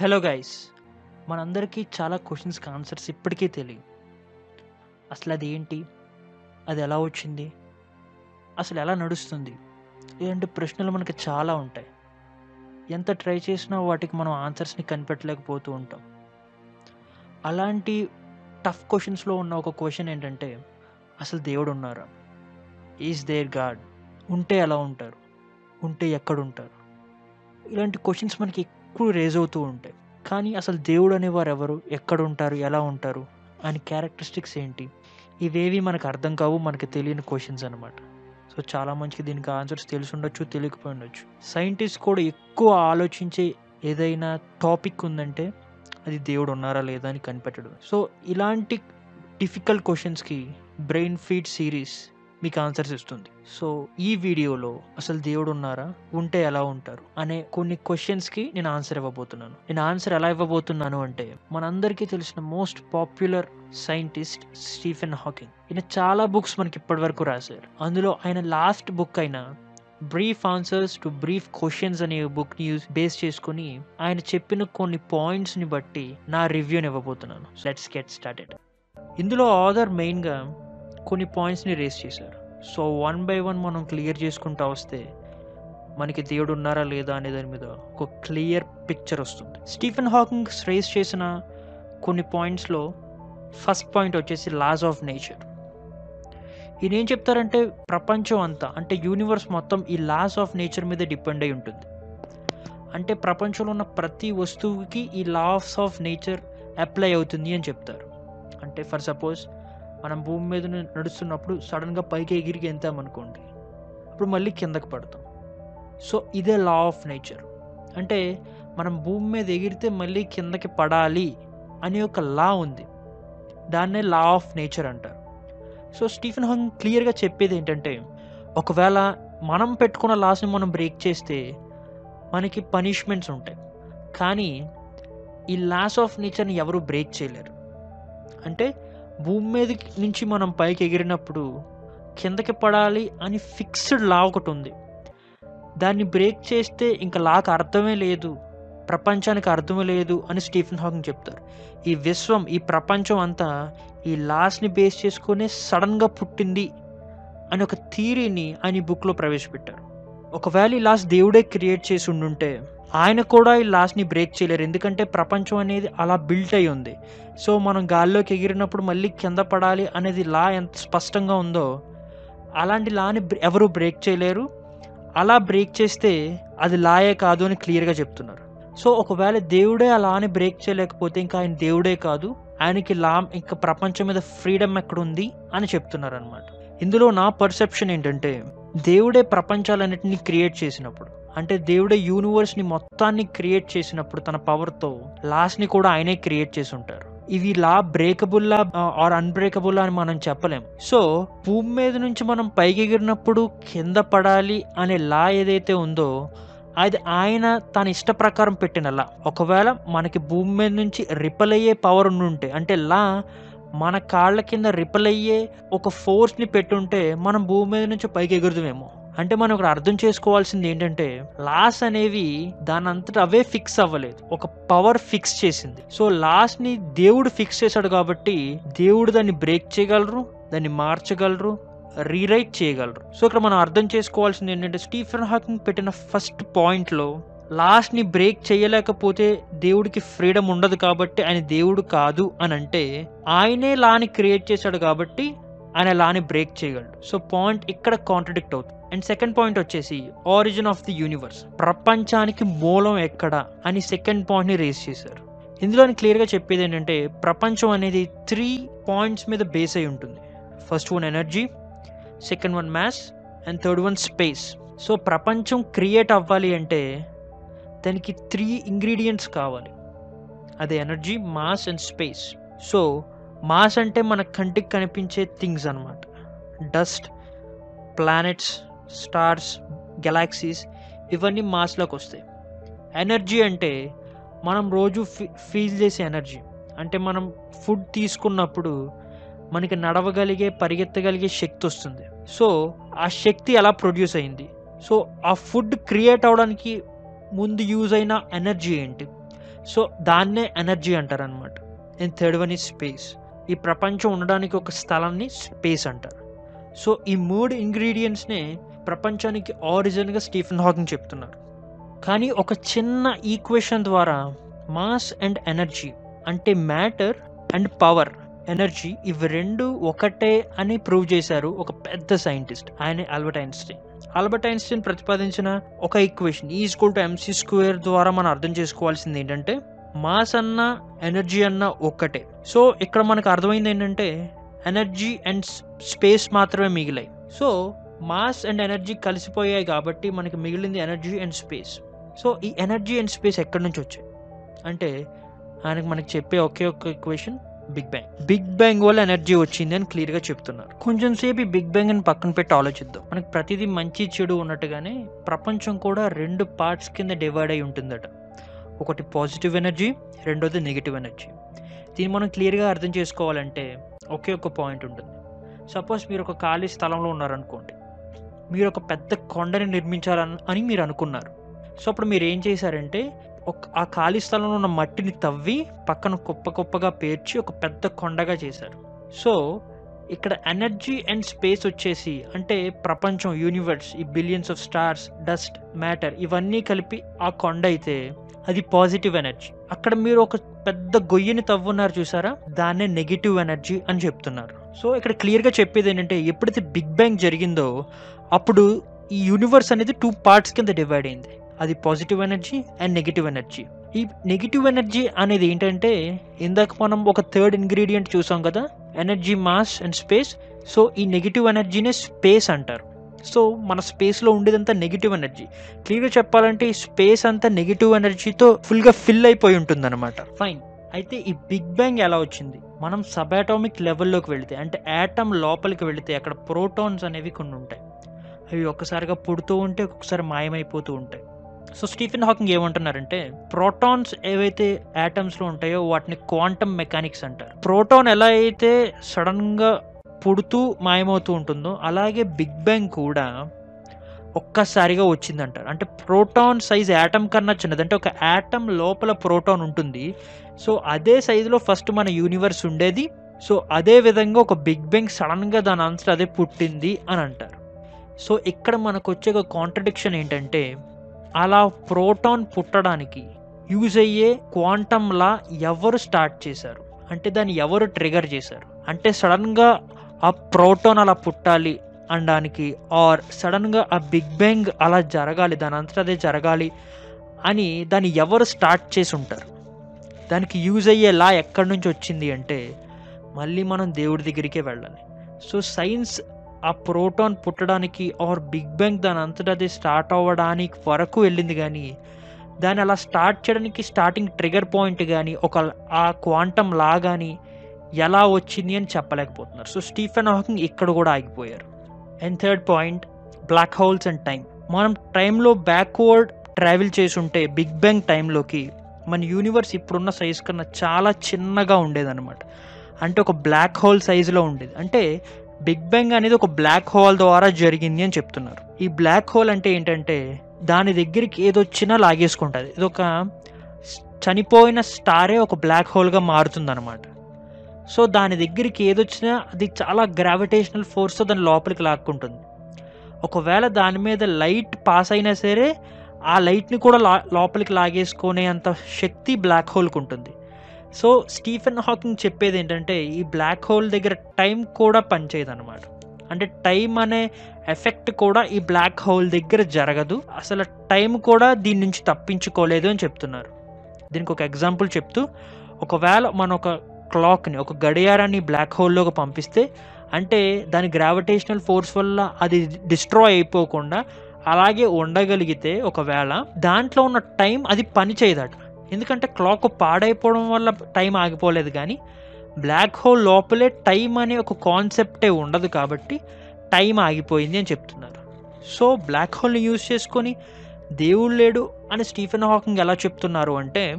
Hello guys మనందరికీ చాలా క్వశ్చన్స్కి ఆన్సర్స్ ఇప్పటికీ తెలియవు. అసలు అది ఏంటి? అది ఎలా వచ్చింది? అసలు ఎలా నడుస్తుంది? ఇలాంటి ప్రశ్నలు మనకి చాలా ఉంటాయి. ఎంత ట్రై చేసినా వాటికి మనం ఆన్సర్స్ని కనిపెట్టలేకపోతూ ఉంటాం. అలాంటి టఫ్ క్వశ్చన్స్లో ఉన్న ఒక క్వశ్చన్ ఏంటంటే అసలు దేవుడు ఉన్నారా? ఈజ్ దేర్ గాడ్ ఉంటే ఎలా ఉంటారు? ఉంటే ఎక్కడ ఉంటారు? ఇలాంటి క్వశ్చన్స్ మనకి ఎక్కువ రేజ్ అవుతూ ఉంటాయి. కానీ అసలు దేవుడు అనేవారు ఎవరు ఎక్కడ ఉంటారు? ఎలా ఉంటారు? అని క్యారెక్టరిస్టిక్స్ ఏంటి? ఇవేవి మనకు అర్థం కావు మనకి తెలియని క్వశ్చన్స్ అనమాట సో చాలా మంచికి దీనికి ఆన్సర్స్ తెలిసి ఉండొచ్చు తెలియకపోయి ఉండొచ్చు. సైంటిస్ట్ కూడా ఎక్కువ ఆలోచించే ఏదైనా టాపిక్ ఉందంటే అది దేవుడు ఉన్నారా లేదా అని కనిపెట్టడం సో ఇలాంటి డిఫికల్ట్ క్వశ్చన్స్కి బ్రెయిన్ ఫీడ్ సిరీస్ మీకు ఆన్సర్స్ ఇస్తుంది. సో ఈ వీడియోలో అసలు దేవుడు ఉన్నారా ఉంటే ఎలా ఉంటారు? అనే కొన్ని క్వశ్చన్స్కి నేను ఆన్సర్ ఇవ్వబోతున్నాను. నేను ఆన్సర్ ఎలా ఇవ్వబోతున్నాను అంటే మనందరికీ తెలిసిన most popular scientist Stephen Hawking ఈయన చాలా బుక్స్ మనకి ఇప్పటి వరకు రాశారు. అందులో ఆయన లాస్ట్ బుక్ అయిన brief answers to brief questions అనే బుక్ని బేస్ చేసుకుని ఆయన చెప్పిన కొన్ని పాయింట్స్ని బట్టి నా రివ్యూని ఇవ్వబోతున్నాను. లెట్స్ గెట్ స్టార్టెడ్ ఇందులో ఆథర్ మెయిన్గా కొన్ని పాయింట్స్ని రేస్ చేశారు. సో వన్ బై వన్ మనం క్లియర్ చేసుకుంటా వస్తే మనకి దేవుడు ఉన్నారా లేదా అనే దాని మీద ఒక క్లియర్ పిక్చర్ వస్తుంది. స్టీఫెన్ హాకింగ్ రేస్ చేసిన కొన్ని పాయింట్స్లో ఫస్ట్ పాయింట్ వచ్చేసి లాస్ ఆఫ్ నేచర్ ఈయన ఏం చెప్తారంటే ప్రపంచం అంతా అంటే యూనివర్స్ మొత్తం ఈ లాస్ ఆఫ్ నేచర్ మీద డిపెండ్ అయి ఉంటుంది. అంటే ప్రపంచంలో ఉన్న ప్రతి వస్తువుకి ఈ లాస్ ఆఫ్ నేచర్ అప్లై అవుతుంది అని చెప్తారు. అంటే ఫర్ సపోజ్ మనం భూమి మీద నడుస్తున్నప్పుడు సడన్గా పైకి ఎగిరికి అనుకోండి. అప్పుడు మళ్ళీ కిందకి పడతాం. సో ఇదే లా ఆఫ్ నేచర్ అంటే మనం భూమి మీద ఎగిరితే మళ్ళీ కిందకి పడాలి అనే ఒక లా ఉంది. దాన్నే లా ఆఫ్ నేచర్ అంటారు. సో స్టీఫెన్ హాంగ్ క్లియర్గా చెప్పేది ఏంటంటే ఒకవేళ మనం పెట్టుకున్న లాస్ని మనం బ్రేక్ చేస్తే మనకి పనిష్మెంట్స్ ఉంటాయి. కానీ ఈ లాస్ ఆఫ్ నేచర్ని ఎవరు బ్రేక్ చేయలేరు. అంటే భూమి మీద నుంచి మనం పైకి ఎగిరినప్పుడు కిందకి పడాలి అని ఫిక్స్డ్ లా ఒకటి ఉంది. దాన్ని బ్రేక్ చేస్తే ఇంకా లాకు అర్థమే లేదు ప్రపంచానికి అర్థమే లేదు అని స్టీఫెన్ హాకింగ్ చెప్తారు. ఈ విశ్వం ఈ ప్రపంచం అంతా ఈ లాస్ని బేస్ చేసుకునే సడన్గా పుట్టింది అని ఒక థీరీని ఆయన ఈ బుక్లో ప్రవేశపెట్టారు. ఒకవేళ ఈ లాస్ దేవుడే క్రియేట్ చేసి ఉండుంటే ఆయన కూడా ఈ లాస్ని బ్రేక్ చేయలేరు. ఎందుకంటే ప్రపంచం అనేది అలా బిల్ట్ అయి ఉంది. సో మనం గాల్లోకి ఎగిరినప్పుడు మళ్ళీ కింద పడాలి అనేది లా ఎంత స్పష్టంగా ఉందో అలాంటి లాని ఎవరు బ్రేక్ చేయలేరు. అలా బ్రేక్ చేస్తే అది లాయే కాదు అని క్లియర్గా చెప్తున్నారు. సో ఒకవేళ దేవుడే ఆ లాని బ్రేక్ చేయలేకపోతే ఇంకా ఆయన దేవుడే కాదు. ఆయనకి లా ఇంకా ప్రపంచం మీద ఫ్రీడమ్ ఎక్కడ ఉంది అని చెప్తున్నారు అనమాట ఇందులో నా పర్సెప్షన్ ఏంటంటే దేవుడే ప్రపంచాలన్నిటిని క్రియేట్ చేసినప్పుడు అంటే దేవుడే యూనివర్స్ని మొత్తాన్ని క్రియేట్ చేసినప్పుడు తన పవర్తో లాస్ట్ని కూడా ఆయనే క్రియేట్ చేసి ఉంటారు. ఇవి లా బ్రేకబుల్లా ఆర్ అన్బ్రేకబుల్లా అని మనం చెప్పలేం. సో భూమి మీద నుంచి మనం పైకి ఎగిరినప్పుడు కింద పడాలి అనే లా ఏదైతే ఉందో అది ఆయన తన ఇష్ట ప్రకారం పెట్టిన లా. ఒకవేళ మనకి భూమి మీద నుంచి రిపల్ అయ్యే పవర్ ఉండుంటే అంటే లా మన కాళ్ళ కింద రిపల్ అయ్యే ఒక ఫోర్స్ని పెట్టుంటే మనం భూమి మీద నుంచి పైకి ఎగురుదామేమో. అంటే మనం ఇక్కడ అర్థం చేసుకోవాల్సింది ఏంటంటే లాస్ అనేవి దాని అంతటా అవే ఫిక్స్ అవ్వలేదు. ఒక పవర్ ఫిక్స్ చేసింది. సో లాస్ని దేవుడు ఫిక్స్ చేశాడు కాబట్టి దేవుడు దాన్ని బ్రేక్ చేయగలరు దాన్ని మార్చగలరు రీరైట్ చేయగలరు. సో ఇక్కడ మనం అర్థం చేసుకోవాల్సింది ఏంటంటే స్టీఫెన్ హాకింగ్ పెట్టిన ఫస్ట్ పాయింట్లో లాస్ట్ని బ్రేక్ చేయలేకపోతే దేవుడికి ఫ్రీడమ్ ఉండదు కాబట్టి ఆయన దేవుడు కాదు అని అంటే ఆయనే లాని క్రియేట్ చేశాడు కాబట్టి ఆయన లాని బ్రేక్ చేయగలడు. సో పాయింట్ ఇక్కడ కాంట్రడిక్ట్ అవుతుంది. అండ్ సెకండ్ పాయింట్ వచ్చేసి ఆరిజిన్ ఆఫ్ ది యూనివర్స్. ప్రపంచానికి మూలం ఎక్కడ అని సెకండ్ పాయింట్ని రేస్ చేశారు. ఇందులో క్లియర్గా చెప్పేది ఏంటంటే ప్రపంచం అనేది త్రీ పాయింట్స్ మీద బేస్ అయి ఉంటుంది. First one energy second one maths and third one space so ప్రపంచం క్రియేట్ అవ్వాలి అంటే దానికి త్రీ ఇంగ్రీడియంట్స్ కావాలి. అది energy mass and space so mass అంటే మన కంటికి కనిపించే థింగ్స్ అన్నమాట. డస్ట్ ప్లానెట్స్ స్టార్స్ గెలాక్సీస్ ఇవన్నీ మాస్లోకి వస్తాయి. ఎనర్జీ అంటే మనం రోజు ఫీ ఫీల్ చేసే ఎనర్జీ అంటే మనం ఫుడ్ తీసుకున్నప్పుడు మనకి నడవగలిగే పరిగెత్తగలిగే శక్తి వస్తుంది. సో ఆ శక్తి ఎలా ప్రొడ్యూస్ అయింది? సో ఆ ఫుడ్ క్రియేట్ అవడానికి ముందు యూజ్ అయిన ఎనర్జీ ఏంటి? సో దాన్నే ఎనర్జీ అంటారు అనమాట అండ్ థర్డ్ వన్ ఈ స్పేస్ ఈ ప్రపంచం ఉండడానికి ఒక స్థలాన్ని స్పేస్ అంటారు. సో ఈ మూడు ఇంగ్రీడియంట్స్నే ప్రపంచానికి ఆరిజిన్గా స్టీఫెన్ హాకింగ్ చెప్తున్నారు. కానీ ఒక చిన్న ఈక్వేషన్ ద్వారా మాస్ అండ్ ఎనర్జీ అంటే మ్యాటర్ అండ్ పవర్ ఎనర్జీ ఇవి రెండు ఒకటే అని ప్రూవ్ చేశారు ఒక పెద్ద సైంటిస్ట్ ఆయన ఆల్బర్ట్ ఐన్స్టీన్. ఆల్బర్ట్ ఐన్స్టీన్ ప్రతిపాదించిన ఒక equation is equal to MC square ద్వారా మనం అర్థం చేసుకోవాల్సింది ఏంటంటే మాస్ అన్న ఎనర్జీ అన్న ఒక్కటే. సో ఇక్కడ మనకు అర్థమైంది ఏంటంటే ఎనర్జీ అండ్ స్పేస్ మాత్రమే మిగిలాయి. సో మాస్ అండ్ ఎనర్జీ కలిసిపోయాయి కాబట్టి మనకి మిగిలింది ఎనర్జీ అండ్ స్పేస్ సో ఈ ఎనర్జీ అండ్ స్పేస్ ఎక్కడి నుంచి వచ్చాయి? అంటే ఆయనకు మనకి చెప్పే ఒకే ఒక్క equation big bang. Big bang వల్ల ఎనర్జీ వచ్చింది అని క్లియర్గా చెప్తున్నారు. కొంచెం సేపు ఈ బిగ్ బ్యాంగ్ అని పక్కన పెట్టి ఆలోచిద్దాం. మనకి ప్రతిదీ మంచి చెడు ఉన్నట్టుగానే ప్రపంచం కూడా రెండు పార్ట్స్ కింద డివైడ్ అయి ఉంటుందట. ఒకటి పాజిటివ్ ఎనర్జీ రెండోది నెగిటివ్ ఎనర్జీ. దీన్ని మనం క్లియర్గా అర్థం చేసుకోవాలంటే ఒకే ఒక పాయింట్ ఉంటుంది. సపోజ్ మీరు ఒక ఖాళీ స్థలంలో ఉన్నారనుకోండి. మీరు ఒక పెద్ద కొండని నిర్మించాలని అని మీరు అనుకున్నారు. సో అప్పుడు మీరు ఏం చేశారంటే ఆ ఖాళీ స్థలంలో ఉన్న మట్టిని తవ్వి పక్కన కుప్ప కుప్పగా పేర్చి ఒక పెద్ద కొండగా చేశారు. సో ఇక్కడ ఎనర్జీ అండ్ స్పేస్ వచ్చేసి అంటే ప్రపంచం యూనివర్స్ ఈ billions of stars dust matter ఇవన్నీ కలిపి ఆ కొండ అయితే అది పాజిటివ్ ఎనర్జీ. అక్కడ మీరు ఒక పెద్ద గొయ్యిని తవ్వున్నారు చూసారా? దాన్నే నెగిటివ్ ఎనర్జీ అని చెప్తున్నారు. సో ఇక్కడ క్లియర్గా చెప్పేది ఏంటంటే ఎప్పుడైతే బిగ్ బ్యాంగ్ జరిగిందో అప్పుడు ఈ యూనివర్స్ అనేది టూ పార్ట్స్ కింద డివైడ్ అయింది. అది positive energy and negative energy ఈ నెగిటివ్ ఎనర్జీ అనేది ఏంటంటే ఇందాక మనం ఒక థర్డ్ ఇంగ్రీడియంట్ చూసాం కదా energy mass and space so ఈ నెగిటివ్ ఎనర్జీనే స్పేస్ అంటారు. సో మన స్పేస్లో ఉండేదంతా నెగిటివ్ ఎనర్జీ క్లియర్గా చెప్పాలంటే ఈ స్పేస్ అంతా నెగిటివ్ ఎనర్జీతో ఫుల్గా ఫిల్ అయిపోయి ఉంటుందన్నమాట. ఫైన్ అయితే ఈ బిగ్ బ్యాంగ్ ఎలా వచ్చింది? మనం సబాటామిక్ లెవెల్లోకి వెళితే అంటే యాటమ్ లోపలికి వెళితే అక్కడ ప్రోటాన్స్ అనేవి కొన్ని ఉంటాయి. అవి ఒక్కసారిగా పుడుతూ ఉంటే ఒక్కొక్కసారి మాయమైపోతూ ఉంటాయి. సో స్టీఫెన్ హాకింగ్ ఏమంటున్నారంటే ప్రోటాన్స్ ఏవైతే యాటమ్స్లో ఉంటాయో వాటిని క్వాంటమ్ మెకానిక్స్ అంటారు. ప్రోటాన్ ఎలా అయితే సడన్గా పుడుతూ మాయమవుతూ ఉంటుందో అలాగే బిగ్ బ్యాంగ్ కూడా ఒక్కసారిగా వచ్చిందంటారు. అంటే ప్రోటాన్ సైజ్ యాటమ్ కన్నా చిన్నది. అంటే ఒక యాటమ్ లోపల ప్రోటాన్ ఉంటుంది. సో అదే సైజులో ఫస్ట్ మన యూనివర్స్ ఉండేది. సో అదే విధంగా ఒక బిగ్ బ్యాంగ్ సడన్గా దాని ఆన్సర్ అదే పుట్టింది అని అంటారు. సో ఇక్కడ మనకు వచ్చే ఒక కాంట్రడిక్షన్ ఏంటంటే అలా ప్రోటాన్ పుట్టడానికి యూజ్ అయ్యే క్వాంటంలా ఎవరు స్టార్ట్ చేశారు? అంటే దాన్ని ఎవరు ట్రిగర్ చేశారు? అంటే సడన్గా ఆ ప్రోటాన్ అలా పుట్టాలి అనడానికి ఆర్ సడన్గా ఆ బిగ్ బ్యాంగ్ అలా జరగాలి దాని అంతటా అదే జరగాలి అని దాన్ని ఎవరు స్టార్ట్ చేసి ఉంటారు? దానికి యూజ్ అయ్యే లా ఎక్కడి నుంచి వచ్చింది అంటే మళ్ళీ మనం దేవుడి దగ్గరికే వెళ్ళాలి. సో సైన్స్ ఆ ప్రోటాన్ పుట్టడానికి ఆర్ బిగ్ బ్యాంగ్ దాని అంతటా అది స్టార్ట్ అవ్వడానికి వరకు వెళ్ళింది కానీ దాన్ని అలా స్టార్ట్ చేయడానికి స్టార్టింగ్ ట్రిగర్ పాయింట్ కానీ ఒక ఆ క్వాంటమ్ లా కానీ ఎలా వచ్చింది అని చెప్పలేకపోతున్నారు. సో స్టీఫెన్ హాకింగ్ ఇక్కడ కూడా ఆగిపోయారు. And third point black holes and time మనం టైంలో బ్యాక్వర్డ్ ట్రావెల్ చేసి ఉంటే బిగ్ బ్యాంగ్ టైంలోకి మన యూనివర్స్ ఇప్పుడున్న సైజ్ కన్నా చాలా చిన్నగా ఉండేదన్నమాట. అంటే ఒక బ్లాక్ హోల్ సైజులో ఉండేది. అంటే బిగ్ బ్యాంగ్ అనేది ఒక బ్లాక్ హోల్ ద్వారా జరిగింది అని చెప్తున్నారు. ఈ బ్లాక్ హోల్ అంటే ఏంటంటే దాని దగ్గరికి ఏదొచ్చినా లాగేసుకుంటుంది. ఇది ఒక చనిపోయిన స్టారే ఒక బ్లాక్ హోల్గా మారుతుందన్నమాట. సో దాని దగ్గరికి ఏదొచ్చినా అది చాలా గ్రావిటేషనల్ ఫోర్స్తో దాని లోపలికి లాక్కుంటుంది. ఒకవేళ దాని మీద లైట్ పాస్ అయినా సరే ఆ లైట్ని కూడా లా లోపలికి లాగేసుకునే అంత శక్తి బ్లాక్ హోల్కి ఉంటుంది. సో స్టీఫెన్ హాకింగ్ చెప్పేది ఏంటంటే ఈ బ్లాక్ హోల్ దగ్గర టైం కూడా పనిచేయదు అనమాట అంటే టైం అనే ఎఫెక్ట్ కూడా ఈ బ్లాక్ హోల్ దగ్గర జరగదు. అసలు టైం కూడా దీని నుంచి తప్పించుకోలేదు అని చెప్తున్నారు. దీనికి ఒక ఎగ్జాంపుల్ చెప్తూ ఒకవేళ మన ఒక క్లాక్ని ఒక గడియారాన్ని బ్లాక్ హోల్లోకి పంపిస్తే అంటే దాని గ్రావిటేషనల్ ఫోర్స్ వల్ల అది డిస్ట్రాయ్ అయిపోకుండా అలాగే ఉండగలిగితే ఒకవేళ దాంట్లో ఉన్న టైం అది పని చేయదట ఎందుకంటే క్లాక్ పాడైపోవడం వల్ల టైం ఆగిపోలేదు కానీ బ్లాక్ హోల్ లోపలే టైం అనే ఒక కాన్సెప్టే ఉండదు కాబట్టి టైం ఆగిపోయింది అని చెప్తున్నారు. సో బ్లాక్ హోల్ని యూజ్ చేసుకొని దేవుడు లేడు అని స్టీఫెన్ హాకింగ్ ఎలా చెప్తున్నారు అంటే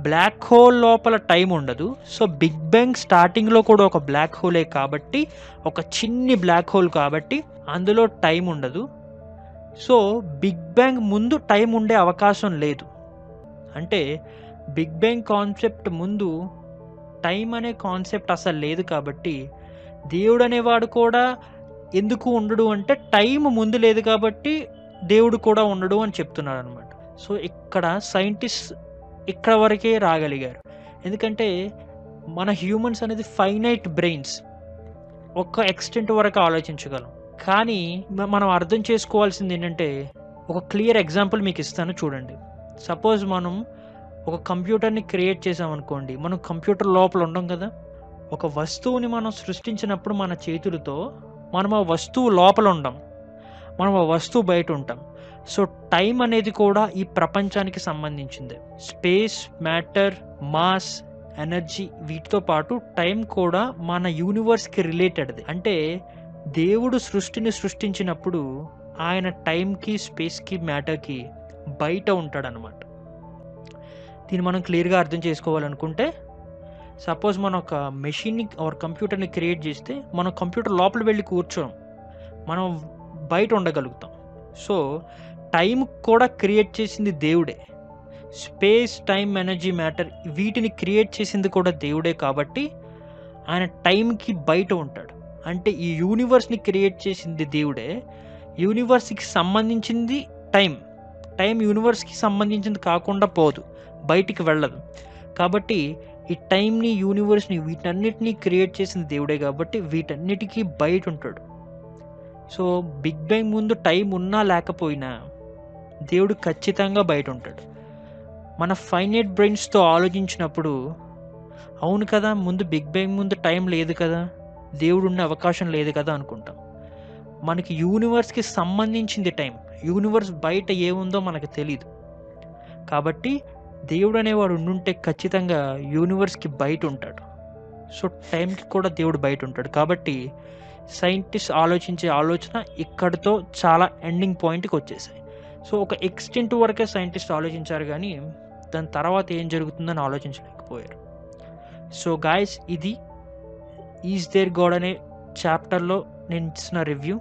బ్లాక్ హోల్ లోపల టైం ఉండదు. సో బిగ్ బ్యాంగ్ స్టార్టింగ్లో కూడా ఒక బ్లాక్ హోలే కాబట్టి ఒక చిన్ని బ్లాక్ హోల్ కాబట్టి అందులో టైం ఉండదు. సో బిగ్ బ్యాంగ్ ముందు టైం ఉండే అవకాశం లేదు. అంటే బిగ్ బ్యాంగ్ కాన్సెప్ట్ ముందు టైం అనే కాన్సెప్ట్ అసలు లేదు కాబట్టి దేవుడు అనేవాడు కూడా ఎందుకు ఉండడు అంటే టైం ముందు లేదు కాబట్టి దేవుడు కూడా ఉండడు అని చెప్తున్నాడు అనమాట సో ఇక్కడ సైంటిస్ట్ ఇక్కడ వరకే రాగలిగారు. ఎందుకంటే మన హ్యూమన్స్ అనేది ఫైనైట్ బ్రెయిన్స్. ఒక ఎక్స్టెంట్ వరకు ఆలోచించగలం. కానీ మనం అర్థం చేసుకోవాల్సింది ఏంటంటే ఒక క్లియర్ ఎగ్జాంపుల్ మీకు ఇస్తాను చూడండి. సపోజ్ మనం ఒక కంప్యూటర్ని క్రియేట్ చేసామనుకోండి మనం కంప్యూటర్ లోపల ఉండం కదా? ఒక వస్తువుని మనం సృష్టించినప్పుడు మన చేతులతో మనం ఆ వస్తువు లోపల ఉండం మనం ఆ వస్తువు బయట ఉంటాం. సో టైం అనేది కూడా ఈ ప్రపంచానికి సంబంధించిందే. స్పేస్ మ్యాటర్ మాస్ ఎనర్జీ వీటితో పాటు టైం కూడా మన యూనివర్స్కి రిలేటెడ్ది. అంటే దేవుడు సృష్టిని సృష్టించినప్పుడు ఆయన టైంకి స్పేస్కి మ్యాటర్కి బయట ఉంటాడనమాట దీన్ని మనం క్లియర్గా అర్థం చేసుకోవాలనుకుంటే సపోజ్ మనం ఒక మెషిన్ని ఆర్ కంప్యూటర్ని క్రియేట్ చేస్తే మనం కంప్యూటర్ లోపల వెళ్ళి కూర్చోం. మనం బయట ఉండగలుగుతాం. సో టైం కూడా క్రియేట్ చేసింది దేవుడే. స్పేస్ టైం ఎనర్జీ మ్యాటర్ వీటిని క్రియేట్ చేసింది కూడా దేవుడే కాబట్టి ఆయన టైంకి బయట ఉంటాడు. అంటే ఈ యూనివర్స్ని క్రియేట్ చేసింది దేవుడే. యూనివర్స్కి సంబంధించింది టైం టైం యూనివర్స్కి సంబంధించింది కాకుండా పోదు బయటికి వెళ్ళదు. కాబట్టి ఈ టైంని యూనివర్స్ని వీటన్నిటినీ క్రియేట్ చేసింది దేవుడే కాబట్టి వీటన్నిటికీ బయట ఉంటాడు. సో బిగ్ బ్యాంగ్ ముందు టైం ఉన్నా లేకపోయినా దేవుడు ఖచ్చితంగా బయట ఉంటాడు. మన ఫైనైట్ బ్రెయిన్స్తో ఆలోచించినప్పుడు అవును కదా ముందు బిగ్ బ్యాంగ్ ముందు టైం లేదు కదా దేవుడు ఉన్న అవకాశం లేదు కదా అనుకుంటాం. మనకి యూనివర్స్కి సంబంధించింది టైం. యూనివర్స్ బయట ఏముందో మనకు తెలియదు కాబట్టి దేవుడు అనేవాడు ఉండుంటే ఖచ్చితంగా యూనివర్స్కి బయట ఉంటాడు. సో టైంకి కూడా దేవుడు బయట ఉంటాడు. కాబట్టి సైంటిస్ట్ ఆలోచించే ఆలోచన ఇక్కడితో చాలా ఎండింగ్ పాయింట్కి వచ్చేసాయి. సో ఒక ఎక్స్టెంట్ వరకే సైంటిస్ట్ ఆలోచించారు కానీ దాని తర్వాత ఏం జరుగుతుందని ఆలోచించలేకపోయారు. సో గాయస్ ఇది ఈజ్ దేర్ గోడ్ అనే చాప్టర్లో నేను ఇచ్చిన రివ్యూ.